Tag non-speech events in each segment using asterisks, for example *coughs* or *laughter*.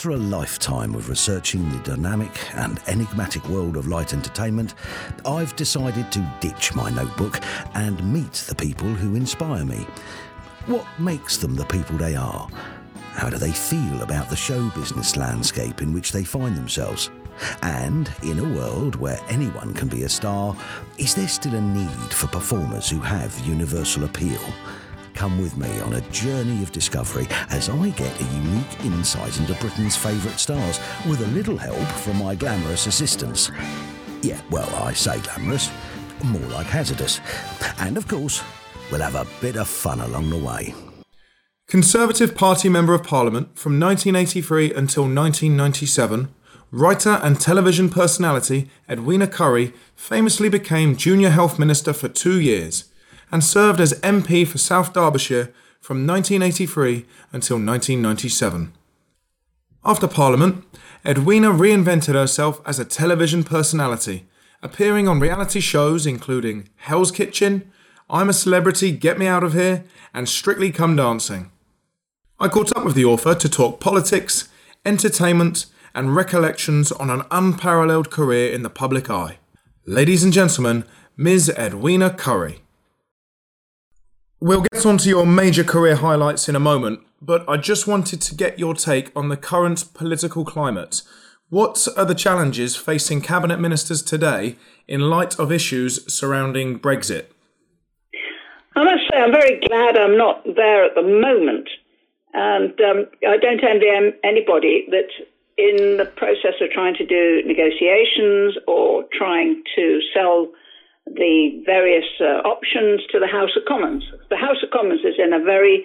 After a lifetime of researching the dynamic and enigmatic world of light entertainment, I've decided to ditch my notebook and meet the people who inspire me. What makes them the people they are? How do they feel about the show business landscape in which they find themselves? And in a world where anyone can be a star, is there still a need for performers who have universal appeal? Come with me on a journey of discovery as I get a unique insight into Britain's favourite stars with a little help from my glamorous assistants. Yeah, well, I say glamorous, more like hazardous. And of course, we'll have a bit of fun along the way. Conservative Party Member of Parliament from 1983 until 1997, writer and television personality Edwina Currie famously became Junior Health Minister for two years and served as MP for South Derbyshire from 1983 until 1997. After Parliament, Edwina reinvented herself as a television personality, appearing on reality shows including Hell's Kitchen, I'm a Celebrity, Get Me Out of Here, and Strictly Come Dancing. I caught up with the author to talk politics, entertainment, and recollections on an unparalleled career in the public eye. Ladies and gentlemen, Ms. Edwina Currie. We'll get on to your major career highlights in a moment, but I just wanted to get your take on the current political climate. What are the challenges facing cabinet ministers today in light of issues surrounding Brexit? I must say, I'm very glad I'm not there at the moment. And um, I don't envy anybody that's in the process of trying to do negotiations or trying to sell the various uh, options to the House of Commons. The House of Commons is in a very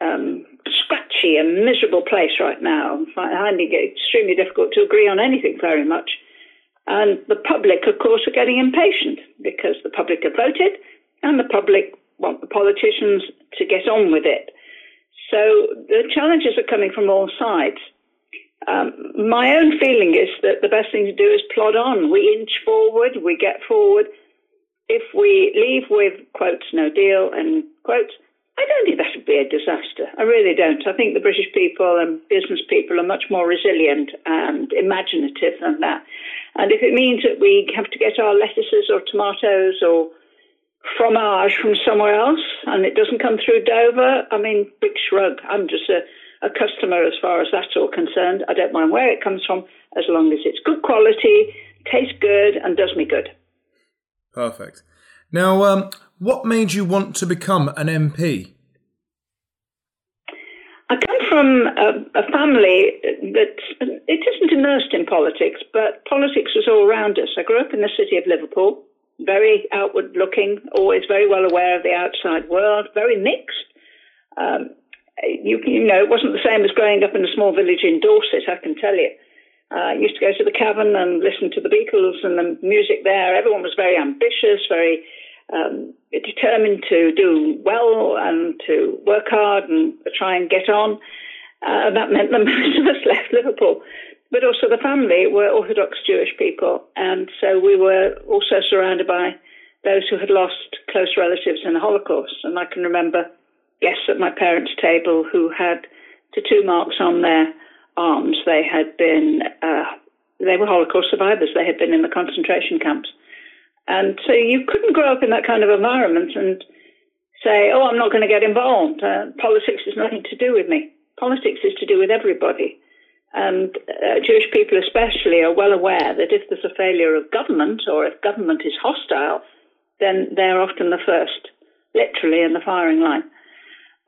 um, scratchy and miserable place right now, finding it extremely difficult to agree on anything very much. And the public, of course, are getting impatient because the public have voted and the public want the politicians to get on with it. So the challenges are coming from all sides. Um, my own feeling is that the best thing to do is plod on. We inch forward, we get forward, if we leave with quotes, no deal, and quotes, I don't think that would be a disaster. I really don't. I think the British people and business people are much more resilient and imaginative than that. And if it means that we have to get our lettuces or tomatoes or fromage from somewhere else and it doesn't come through Dover, I mean, big shrug. I'm just a, a customer as far as that's all concerned. I don't mind where it comes from as long as it's good quality, tastes good, and does me good. Perfect. Now, um, what made you want to become an MP? I come from a, a, family that it isn't immersed in politics, but politics was all around us. I grew up in the city of Liverpool, very outward looking, always very well aware of the outside world, very mixed. Um, you, you know, it wasn't the same as growing up in a small village in Dorset, I can tell you. I uh, used to go to the cavern and listen to the Beatles and the music there. Everyone was very ambitious, very um, determined to do well and to work hard and try and get on. Uh, that meant that *laughs* most of us left Liverpool. But also the family were Orthodox Jewish people, and so we were also surrounded by those who had lost close relatives in the Holocaust. And I can remember guests at my parents' table who had tattoo marks on their arms. They had been, uh, they were Holocaust survivors. They had been in the concentration camps. And so you couldn't grow up in that kind of environment and say, oh, I'm not going to get involved. Uh, politics has nothing to do with me. Politics is to do with everybody. And uh, Jewish people, especially, are well aware that if there's a failure of government or if government is hostile, then they're often the first, literally, in the firing line.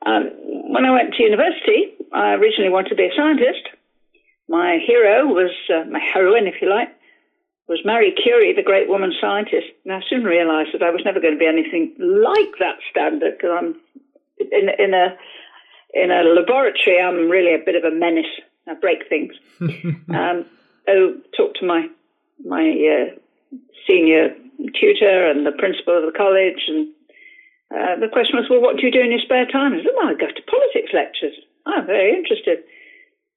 Um, when I went to university, I originally wanted to be a scientist. My hero was, uh, my heroine, if you like, was Marie Curie, the great woman scientist. And I soon realized that I was never going to be anything like that standard because I'm in, in a in a laboratory. I'm really a bit of a menace. I break things. *laughs* um, oh, talked to my my uh, senior tutor and the principal of the college, and uh, the question was, "Well, what do you do in your spare time?" I said, "Well, I go to politics lectures. I'm very interested."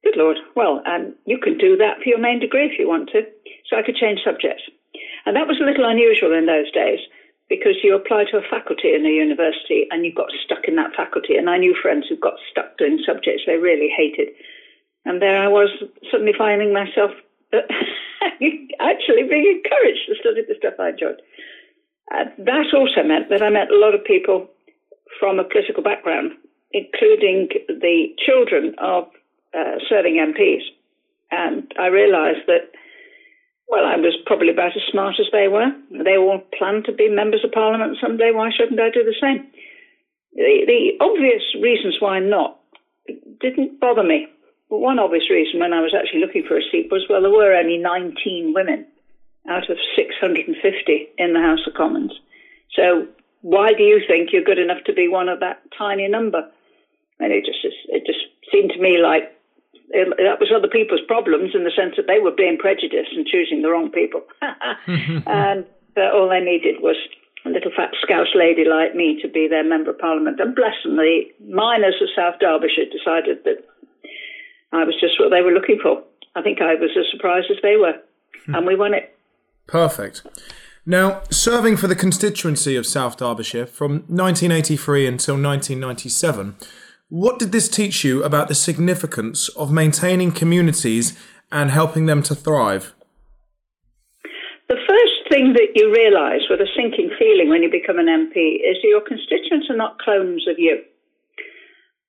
Good Lord. Well, um, you can do that for your main degree if you want to. So I could change subjects. And that was a little unusual in those days because you apply to a faculty in a university and you got stuck in that faculty. And I knew friends who got stuck doing subjects they really hated. And there I was suddenly finding myself *laughs* actually being encouraged to study the stuff I enjoyed. Uh, that also meant that I met a lot of people from a political background, including the children of uh, serving MPs. And I realized that, well, I was probably about as smart as they were. They all planned to be members of parliament someday. Why shouldn't I do the same? The, the obvious reasons why not didn't bother me. Well, one obvious reason when I was actually looking for a seat was, well, there were only 19 women out of 650 in the House of Commons. So why do you think you're good enough to be one of that tiny number? And it just it just seemed to me like that was other people's problems in the sense that they were being prejudiced and choosing the wrong people, *laughs* *laughs* and uh, all they needed was a little fat Scouse lady like me to be their member of parliament. And bless them, the miners of South Derbyshire decided that I was just what they were looking for. I think I was as surprised as they were, and we won it. Perfect. Now, serving for the constituency of South Derbyshire from 1983 until 1997, what did this teach you about the significance of maintaining communities and helping them to thrive? The first thing that you realise with a sinking feeling when you become an MP is that your constituents are not clones of you.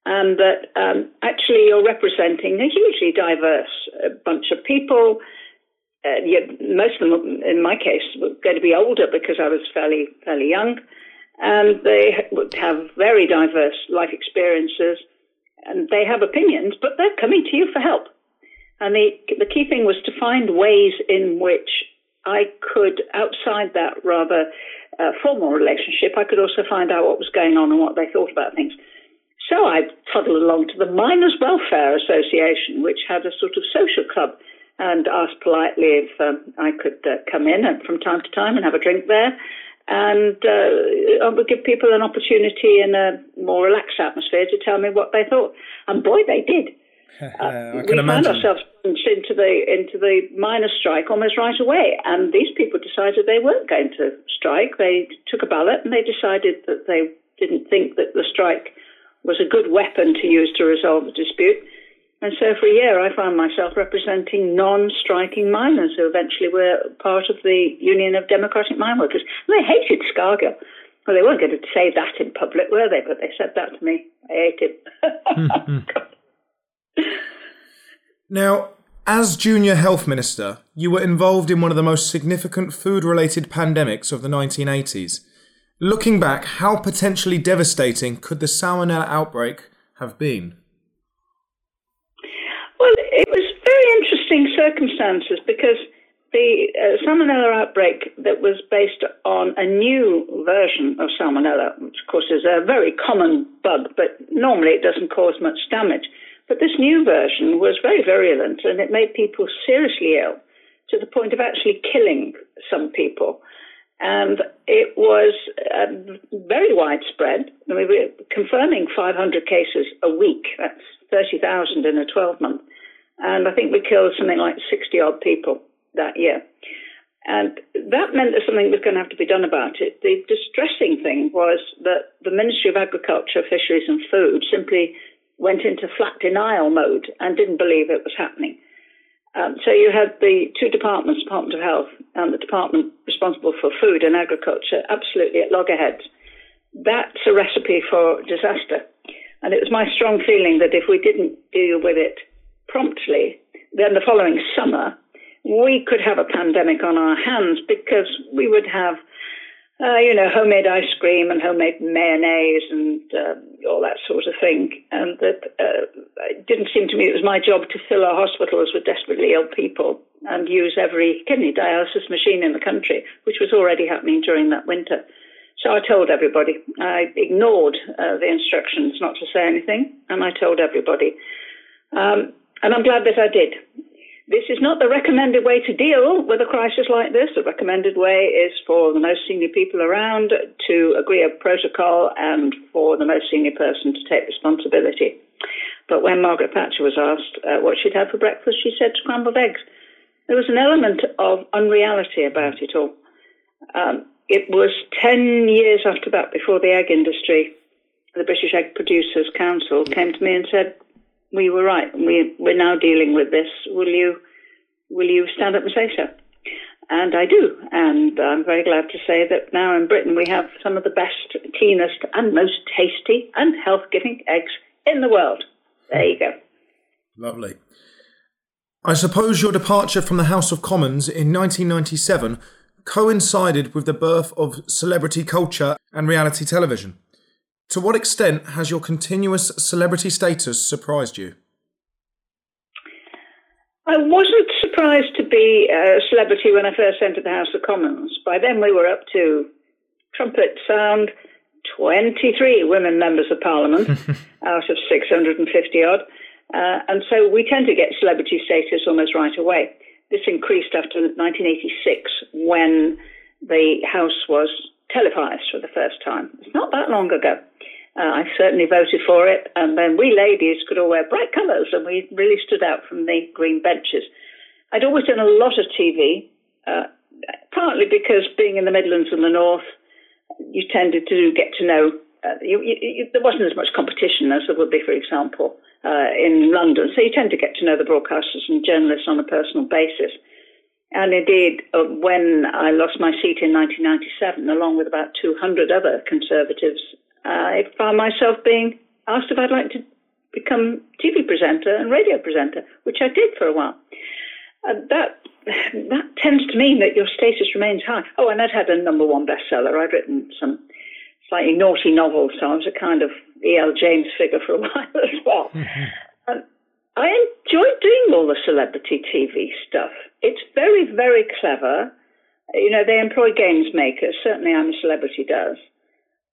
And that um, actually you're representing a hugely diverse uh, bunch of people uh, most of them, in my case, were going to be older because I was fairly fairly young, and they would have very diverse life experiences, and they have opinions, but they're coming to you for help. And the the key thing was to find ways in which I could, outside that rather uh, formal relationship, I could also find out what was going on and what they thought about things. So I toddled along to the Miners Welfare Association, which had a sort of social club and asked politely if um, I could uh, come in and from time to time and have a drink there. And uh, I would give people an opportunity in a more relaxed atmosphere to tell me what they thought. And boy, they did. *laughs* Uh, we imagine. found ourselves into the into the miners' strike almost right away, and these people decided they weren't going to strike. They took a ballot and they decided that they didn't think that the strike was a good weapon to use to resolve the dispute. And so for a year, I found myself representing non-striking miners who eventually were part of the Union of Democratic Mine Workers. And they hated Scargill. Well, they weren't going to say that in public, were they? But they said that to me. I hate him. *laughs* now, as Junior Health Minister, you were involved in one of the most significant food related pandemics of the 1980s. Looking back, how potentially devastating could the salmonella outbreak have been? Well, it was very interesting circumstances because the uh, salmonella outbreak that was based on a new version of salmonella, which of course is a very common bug, but normally it doesn't cause much damage. But this new version was very virulent and it made people seriously ill to the point of actually killing some people. And it was uh, very widespread. I mean, we're confirming 500 cases a week. That's 30,000 in a 12 month. And I think we killed something like 60 odd people that year. And that meant that something was going to have to be done about it. The distressing thing was that the Ministry of Agriculture, Fisheries and Food simply went into flat denial mode and didn't believe it was happening. Um, so you had the two departments, Department of Health and the department responsible for food and agriculture, absolutely at loggerheads. That's a recipe for disaster. And it was my strong feeling that if we didn't deal with it promptly, then the following summer, we could have a pandemic on our hands because we would have, uh, you know, homemade ice cream and homemade mayonnaise and uh, all that sort of thing. And that uh, it didn't seem to me it was my job to fill our hospitals with desperately ill people and use every kidney dialysis machine in the country, which was already happening during that winter. So I told everybody. I ignored uh, the instructions not to say anything, and I told everybody. Um, and I'm glad that I did. This is not the recommended way to deal with a crisis like this. The recommended way is for the most senior people around to agree a protocol and for the most senior person to take responsibility. But when Margaret Thatcher was asked uh, what she'd have for breakfast, she said scrambled eggs. There was an element of unreality about it all. Um, it was 10 years after that, before the egg industry, the British Egg Producers Council came to me and said, we were right. We, we're now dealing with this. Will you, will you stand up and say so? And I do. And I'm very glad to say that now in Britain we have some of the best, cleanest, and most tasty and health giving eggs in the world. There you go. Lovely. I suppose your departure from the House of Commons in 1997 coincided with the birth of celebrity culture and reality television. To what extent has your continuous celebrity status surprised you? I wasn't surprised to be a celebrity when I first entered the House of Commons. By then, we were up to trumpet sound 23 women members of Parliament *laughs* out of 650 odd. Uh, and so we tend to get celebrity status almost right away. This increased after 1986 when the House was televised for the first time. It's not that long ago. Uh, I certainly voted for it, and then we ladies could all wear bright colours, and we really stood out from the green benches. I'd always done a lot of TV, uh, partly because being in the Midlands and the North, you tended to get to know. Uh, you, you, there wasn't as much competition as there would be, for example, uh, in London. So you tend to get to know the broadcasters and journalists on a personal basis. And indeed, uh, when I lost my seat in 1997, along with about 200 other Conservatives, I found myself being asked if I'd like to become TV presenter and radio presenter, which I did for a while. Uh, that that tends to mean that your status remains high. Oh, and I'd had a number one bestseller. I'd written some slightly naughty novels, so I was a kind of E.L. James figure for a *laughs* while as well. um, I enjoy doing all the celebrity TV stuff. It's very, very clever. You know, they employ games makers. Certainly, I'm a Celebrity does.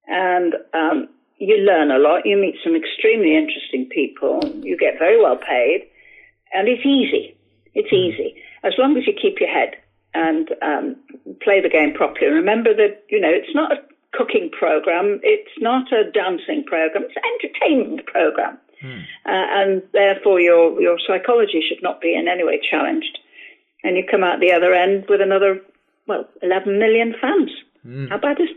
And um, you learn a lot. You meet some extremely interesting people. You get very well paid. And it's easy. It's hmm. easy. As long as you keep your head and um, play the game properly. Remember that, you know, it's not a cooking program. It's not a dancing program. It's an entertainment program. Mm. Uh, and therefore your, your psychology should not be in any way challenged. And you come out the other end with another, well, 11 million fans. Mm. How bad is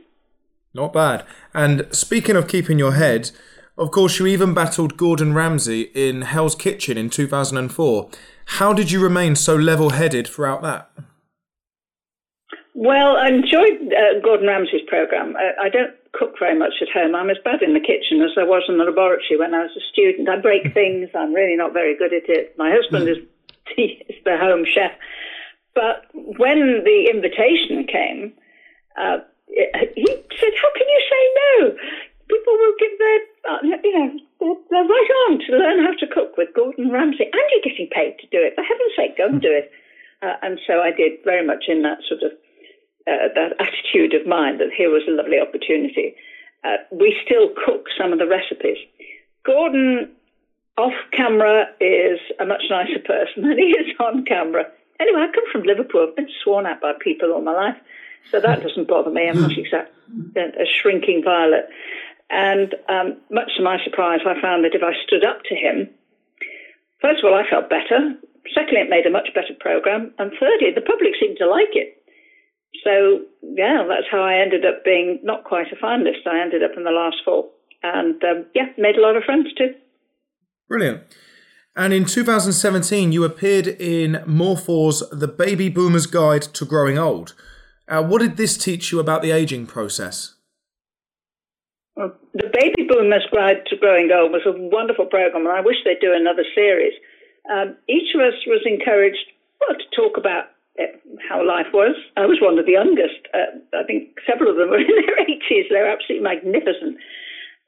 Not bad. And speaking of keeping your head, of course, you even battled Gordon Ramsay in Hell's Kitchen in 2004. How did you remain so level headed throughout that? Well, I enjoyed uh, Gordon Ramsay's program. I, I, don't cook very much at home. I'm as bad in the kitchen as I was in the laboratory when I was a student. I break *laughs* things. I'm really not very good at it. My husband is, *laughs* is the home chef. But when the invitation came, uh, he said, "How can you say no? People will give their, uh, you know, they're, they're right on to learn how to cook with Gordon Ramsay, and you're getting paid to do it. For heaven's sake, go and do it." Uh, and so I did very much in that sort of uh, that attitude of mind that here was a lovely opportunity. Uh, we still cook some of the recipes. Gordon, off camera, is a much nicer person *laughs* than he is on camera. Anyway, I come from Liverpool. I've been sworn at by people all my life, so that doesn't bother me. I'm not *laughs* exactly a shrinking violet. And um, much to my surprise, I found that if I stood up to him, first of all, I felt better. Secondly, it made a much better program. And thirdly, the public seemed to like it. So, yeah, that's how I ended up being not quite a finalist. I ended up in the last four. And, um, yeah, made a lot of friends too. Brilliant. And in 2017, you appeared in More 4's The Baby Boomer's Guide to Growing Old. Uh, what did this teach you about the aging process? Well, the Baby Boomer's Guide to Growing Old was a wonderful program, and I wish they'd do another series. Um, each of us was encouraged well, to talk about how life was. I was one of the youngest. Uh, I think several of them were *laughs* in their 80s. They were absolutely magnificent.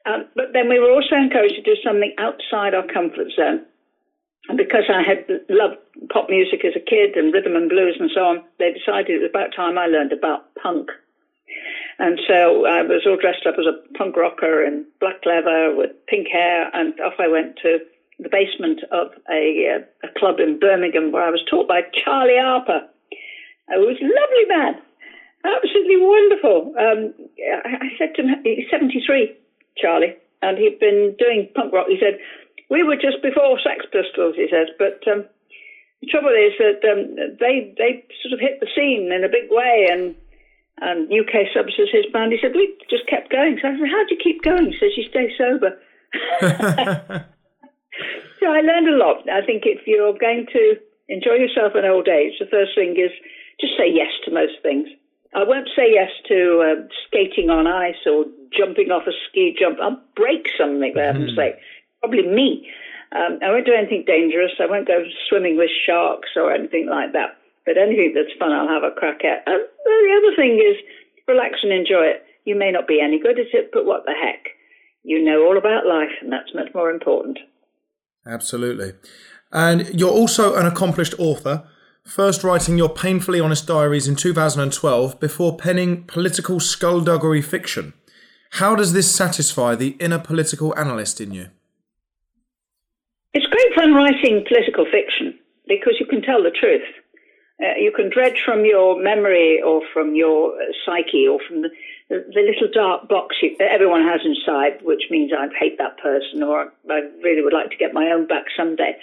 Um, but then we were also encouraged to do something outside our comfort zone. And because I had loved pop music as a kid and rhythm and blues and so on, they decided it was about time I learned about punk. And so I was all dressed up as a punk rocker in black leather with pink hair, and off I went to the basement of a, uh, a club in Birmingham where I was taught by Charlie Harper, it was a lovely man, absolutely wonderful. Um, I said to him, he's 73, Charlie, and he'd been doing punk rock. He said, we were just before Sex Pistols, he says, but um, the trouble is that um, they they sort of hit the scene in a big way, and and UK Subs was his band. He said, we just kept going. So I said, how do you keep going? He says, you stay sober. *laughs* so I learned a lot. I think if you're going to enjoy yourself in old age, the first thing is just say yes to most things. I won't say yes to uh, skating on ice or jumping off a ski jump. I'll break something, for heaven's mm-hmm. sake. Probably me. Um, I won't do anything dangerous. I won't go swimming with sharks or anything like that. But anything that's fun, I'll have a crack at. And the other thing is relax and enjoy it. You may not be any good at it, but what the heck? You know all about life, and that's much more important. Absolutely. And you're also an accomplished author, first writing your painfully honest diaries in 2012 before penning political skullduggery fiction. How does this satisfy the inner political analyst in you? It's great fun writing political fiction because you can tell the truth. Uh, you can dredge from your memory or from your uh, psyche or from the, the, little dark box you, that everyone has inside, which means I hate that person or I really would like to get my own back someday.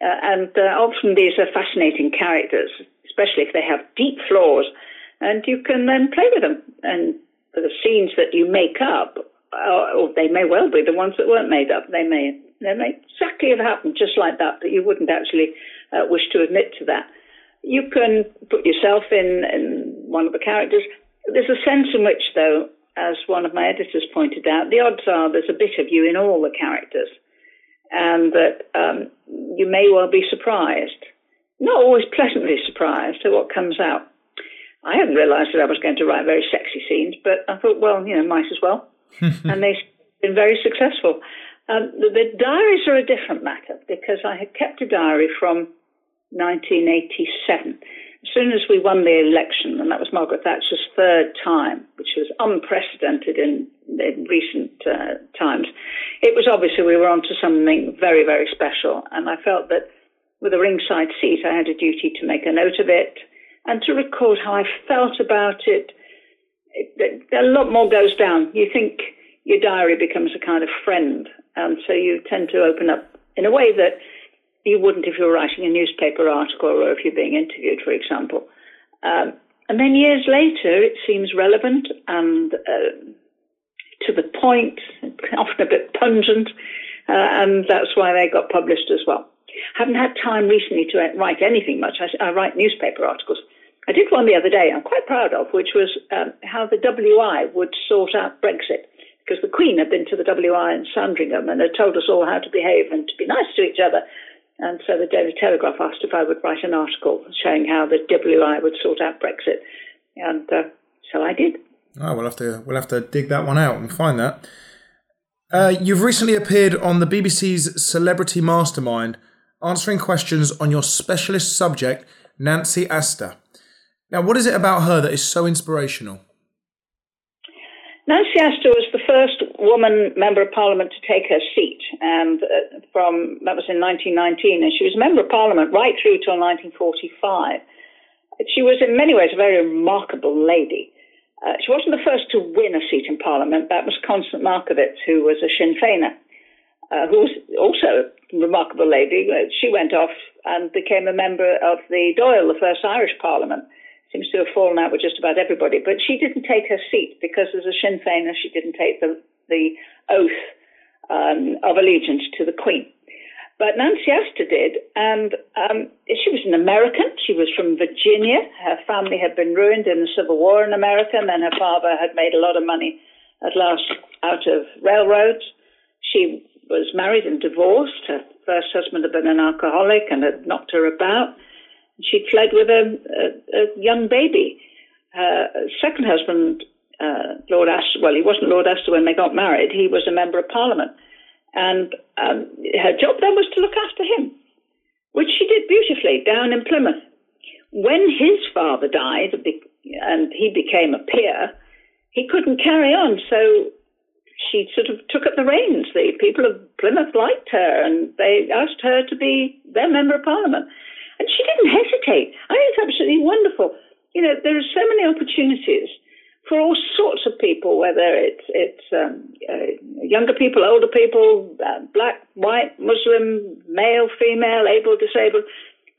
Uh, and uh, often these are fascinating characters, especially if they have deep flaws, and you can then play with them. And the scenes that you make up, uh, or they may well be the ones that weren't made up. They may they may exactly have happened just like that, but you wouldn't actually uh, wish to admit to that. You can put yourself in, in one of the characters. There's a sense in which, though, as one of my editors pointed out, the odds are there's a bit of you in all the characters, and that um, you may well be surprised, not always pleasantly surprised at what comes out. I hadn't realised that I was going to write very sexy scenes, but I thought, well, you know, might as well. *laughs* and they've been very successful. Um, the, the diaries are a different matter because I had kept a diary from 1987. As soon as we won the election, and that was Margaret Thatcher's third time, which was unprecedented in, in recent uh, times, it was obviously we were onto something very, very special. And I felt that with a ringside seat, I had a duty to make a note of it and to record how I felt about it. it, it a lot more goes down. You think your diary becomes a kind of friend, and so you tend to open up in a way that you wouldn't if you were writing a newspaper article or if you're being interviewed, for example. Um, and then years later, it seems relevant and uh, to the point, *laughs* often a bit pungent, uh, and that's why they got published as well. Haven't had time recently to write anything much. I, I write newspaper articles. I did one the other day I'm quite proud of, which was um, how the WI would sort out Brexit. Because the Queen had been to the WI in Sandringham and had told us all how to behave and to be nice to each other. And so the Daily Telegraph asked if I would write an article showing how the WI would sort out Brexit, and uh, so I did. Oh, we'll have to we'll have to dig that one out and find that. Uh, you've recently appeared on the BBC's Celebrity Mastermind, answering questions on your specialist subject, Nancy Astor. Now, what is it about her that is so inspirational? Nancy Astor was the first woman member of parliament to take her seat, and uh, from that was in 1919, and she was a member of parliament right through till 1945. She was in many ways a very remarkable lady. Uh, she wasn't the first to win a seat in parliament. That was Constance Markievicz, who was a Sinn Féiner, uh, who was also a remarkable lady. She went off and became a member of the Dáil, the first Irish parliament seems to have fallen out with just about everybody. But she didn't take her seat because as a Sinn Féiner, she didn't take the, the oath um, of allegiance to the Queen. But Nancy Astor did, and um, she was an American. She was from Virginia. Her family had been ruined in the Civil War in America, and then her father had made a lot of money at last out of railroads. She was married and divorced. Her first husband had been an alcoholic and had knocked her about. She fled with a, a, a young baby. Her second husband, uh, Lord Astor, well, he wasn't Lord Astor when they got married. He was a member of Parliament. And um, her job then was to look after him, which she did beautifully down in Plymouth. When his father died and he became a peer, he couldn't carry on. So she sort of took up the reins. The people of Plymouth liked her and they asked her to be their member of parliament. And she didn't hesitate. I think it's absolutely wonderful. You know, there are so many opportunities for all sorts of people, whether it's it's um, uh, younger people, older people, uh, black, white, Muslim, male, female, able, disabled.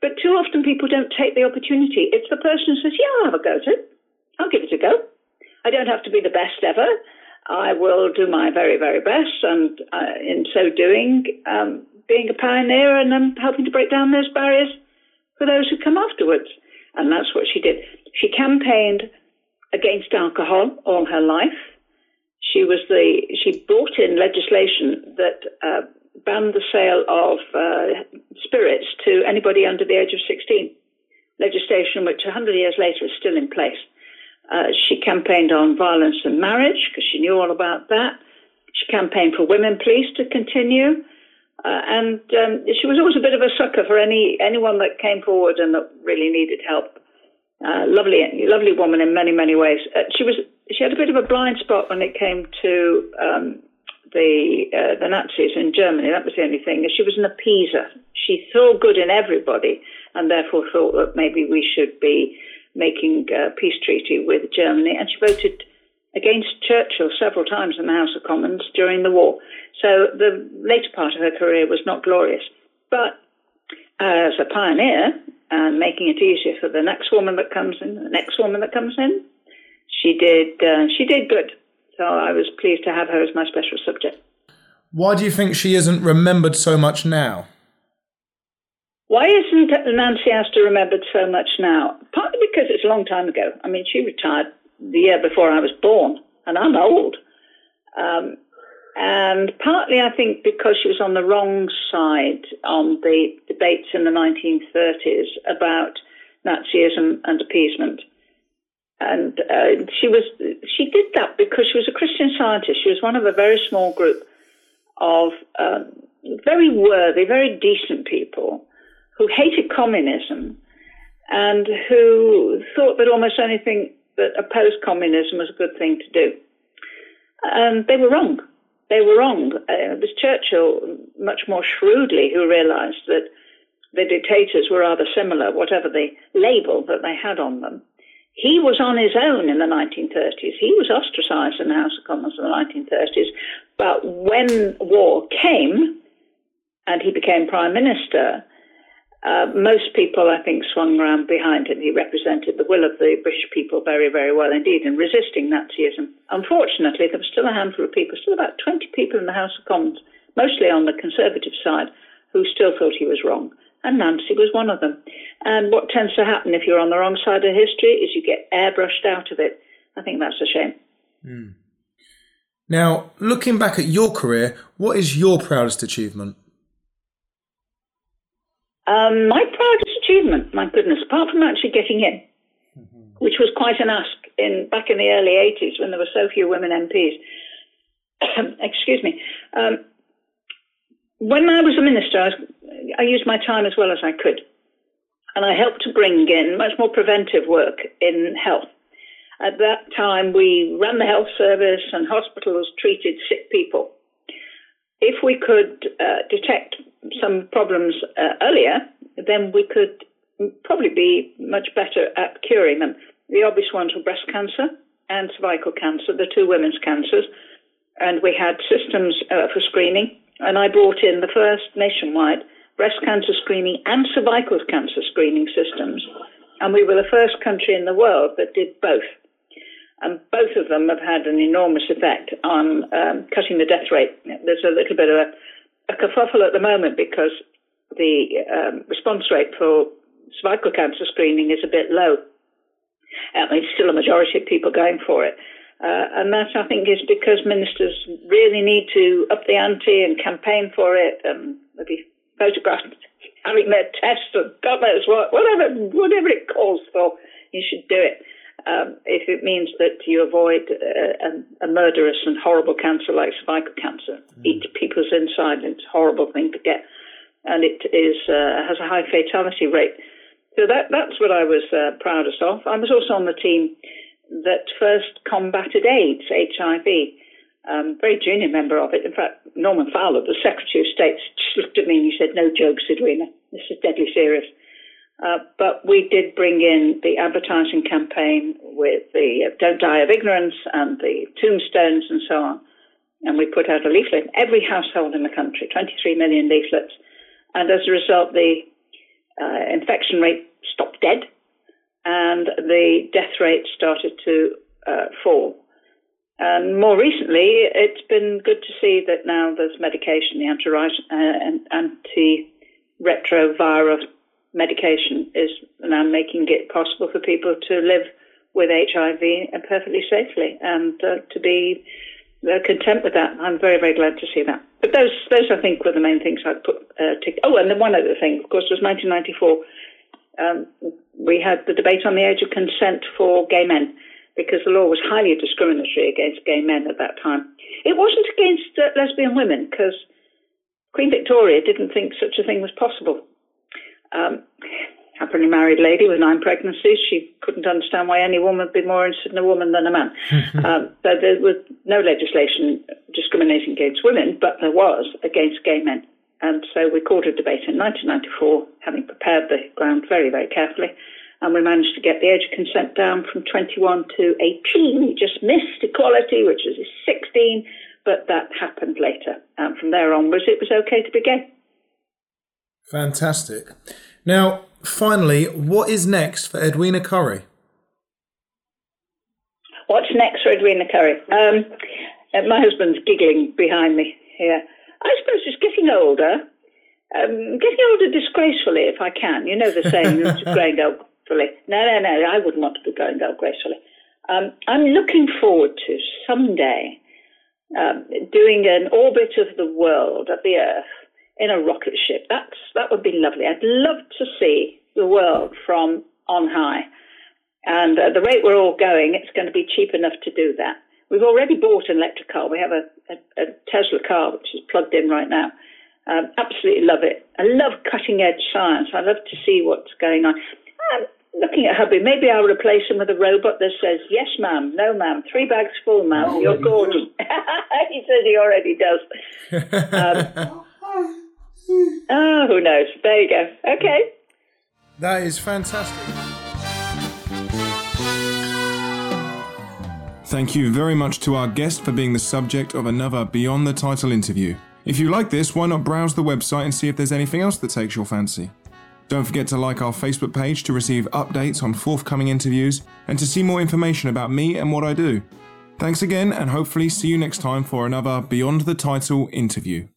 But too often people don't take the opportunity. It's the person who says, "Yeah, I'll have a go at it. I'll give it a go. I don't have to be the best ever. I will do my very, very best, and uh, in so doing, um, being a pioneer and um, helping to break down those barriers for those who come afterwards. And that's what she did. She campaigned against alcohol all her life. She was the she brought in legislation that uh, banned the sale of uh, spirits to anybody under the age of 16. Legislation which 100 years later is still in place. Uh, she campaigned on violence and marriage because she knew all about that. She campaigned for women police to continue. Uh, and um, she was always a bit of a sucker for any anyone that came forward and that really needed help. Uh, lovely, lovely woman in many, many ways. Uh, she was she had a bit of a blind spot when it came to um, the uh, the Nazis in Germany. That was the only thing. She was an appeaser. She saw good in everybody, and therefore thought that maybe we should be making a peace treaty with Germany. And she voted against Churchill several times in the House of Commons during the war. So the later part of her career was not glorious. But as a pioneer and making it easier for the next woman that comes in, the next woman that comes in, she did uh, she did good. So I was pleased to have her as my special subject. Why do you think she isn't remembered so much now? Why isn't Nancy Astor remembered so much now? Partly because it's a long time ago. I mean, she retired the year before I was born, and I'm old. Um, and partly, I think, because she was on the wrong side on the debates in the 1930s about Nazism and appeasement. And uh, she was she did that because she was a Christian scientist. She was one of a very small group of um, very worthy, very decent people who hated communism and who thought that almost anything that opposed communism was a good thing to do. And they were wrong. They were wrong. Uh, it was Churchill, much more shrewdly, who realized that the dictators were rather similar, whatever the label that they had on them. He was on his own in the 1930s. He was ostracized in the House of Commons in the 1930s. But when war came and he became prime minister, uh, most people, I think, swung around behind him. He represented the will of the British people very, very well indeed in resisting Nazism. Unfortunately, there was still a handful of people, still about 20 people in the House of Commons, mostly on the Conservative side, who still thought he was wrong. And Nancy was one of them. And what tends to happen if you're on the wrong side of history is you get airbrushed out of it. I think that's a shame. Mm. Now, looking back at your career, what is your proudest achievement? Um, my proudest achievement, my goodness, apart from actually getting in, mm-hmm. which was quite an ask in back in the early 80s when there were so few women MPs. *coughs* Excuse me. Um, when I was a minister, I, was, I used my time as well as I could. And I helped to bring in much more preventive work in health. At that time, we ran the health service and hospitals treated sick people. If we could uh, detect some problems uh, earlier, then we could probably be much better at curing them. The obvious ones were breast cancer and cervical cancer, the two women's cancers. And we had systems uh, for screening. And I brought in the first nationwide breast cancer screening and cervical cancer screening systems. And we were the first country in the world that did both. And both of them have had an enormous effect on um, cutting the death rate. There's a little bit of a a kerfuffle at the moment because the um, response rate for cervical cancer screening is a bit low. I mean, still a majority of people going for it. Uh, and that, I think, is because ministers really need to up the ante and campaign for it and maybe photograph having their tests and God knows what, whatever, whatever it calls for, you should do it um, if it means that you avoid uh, a, a, murderous and horrible cancer like cervical cancer. Mm. Eat people's inside, it's a horrible thing to get, and it is uh, has a high fatality rate. So that that's what I was uh, proudest of. I was also on the team that first combated AIDS, HIV. Um, very junior member of it. In fact, Norman Fowler, the Secretary of State, just looked at me and he said, "No jokes, Edwina. This is deadly serious." Uh, but we did bring in the advertising campaign with the uh, Don't Die of Ignorance and the tombstones and so on. And we put out a leaflet in every household in the country, 23 million leaflets. And as a result, the uh, infection rate stopped dead and the death rate started to uh, fall. And more recently, it's been good to see that now there's medication, the uh, antiretroviral medication is now making it possible for people to live with HIV perfectly safely and uh, to be uh, content with that. I'm very, very glad to see that. But those, those I think, were the main things I'd put. Uh, to, oh, and then one other thing, of course, was 1994. Um, we had the debate on the age of consent for gay men because the law was highly discriminatory against gay men at that time. It wasn't against uh, lesbian women because Queen Victoria didn't think such a thing was possible. Um, happily married lady with nine pregnancies. She couldn't understand why any woman would be more interested in a woman than a man. *laughs* um, so there was no legislation discriminating against women, but there was against gay men. And so we called a debate in 1994, having prepared the ground very, very carefully. And we managed to get the age of consent down from 21 to 18. We just missed equality, which is 16, but that happened later. And from there onwards, it was okay to be gay. Fantastic. Now, finally, what is next for Edwina Currie? What's next for Edwina Currie? Um, uh, my husband's giggling behind me here. I suppose just getting older, um, getting older disgracefully if I can. You know the saying, growing *laughs* old gracefully. No, no, no, I wouldn't want to be growing old gracefully. Um, I'm looking forward to someday um, doing an orbit of the world, of the Earth, in a rocket ship. That's that would be lovely. I'd love to see the world from on high. And uh, the rate we're all going, it's going to be cheap enough to do that. We've already bought an electric car. We have a, a, a Tesla car which is plugged in right now. Um, absolutely love it. I love cutting edge science. I love to see what's going on. Um, looking at hubby, maybe I'll replace him with a robot that says, yes, ma'am, no, ma'am, three bags full, ma'am, oh, you're gorgeous. *laughs* he says he already does. *laughs* Um, *laughs* oh, who knows? There you go. Okay. That is fantastic. Thank you very much to our guest for being the subject of another Beyond the Title interview. If you like this, why not browse the website and see if there's anything else that takes your fancy? Don't forget to like our Facebook page to receive updates on forthcoming interviews and to see more information about me and what I do. Thanks again, and hopefully see you next time for another Beyond the Title interview.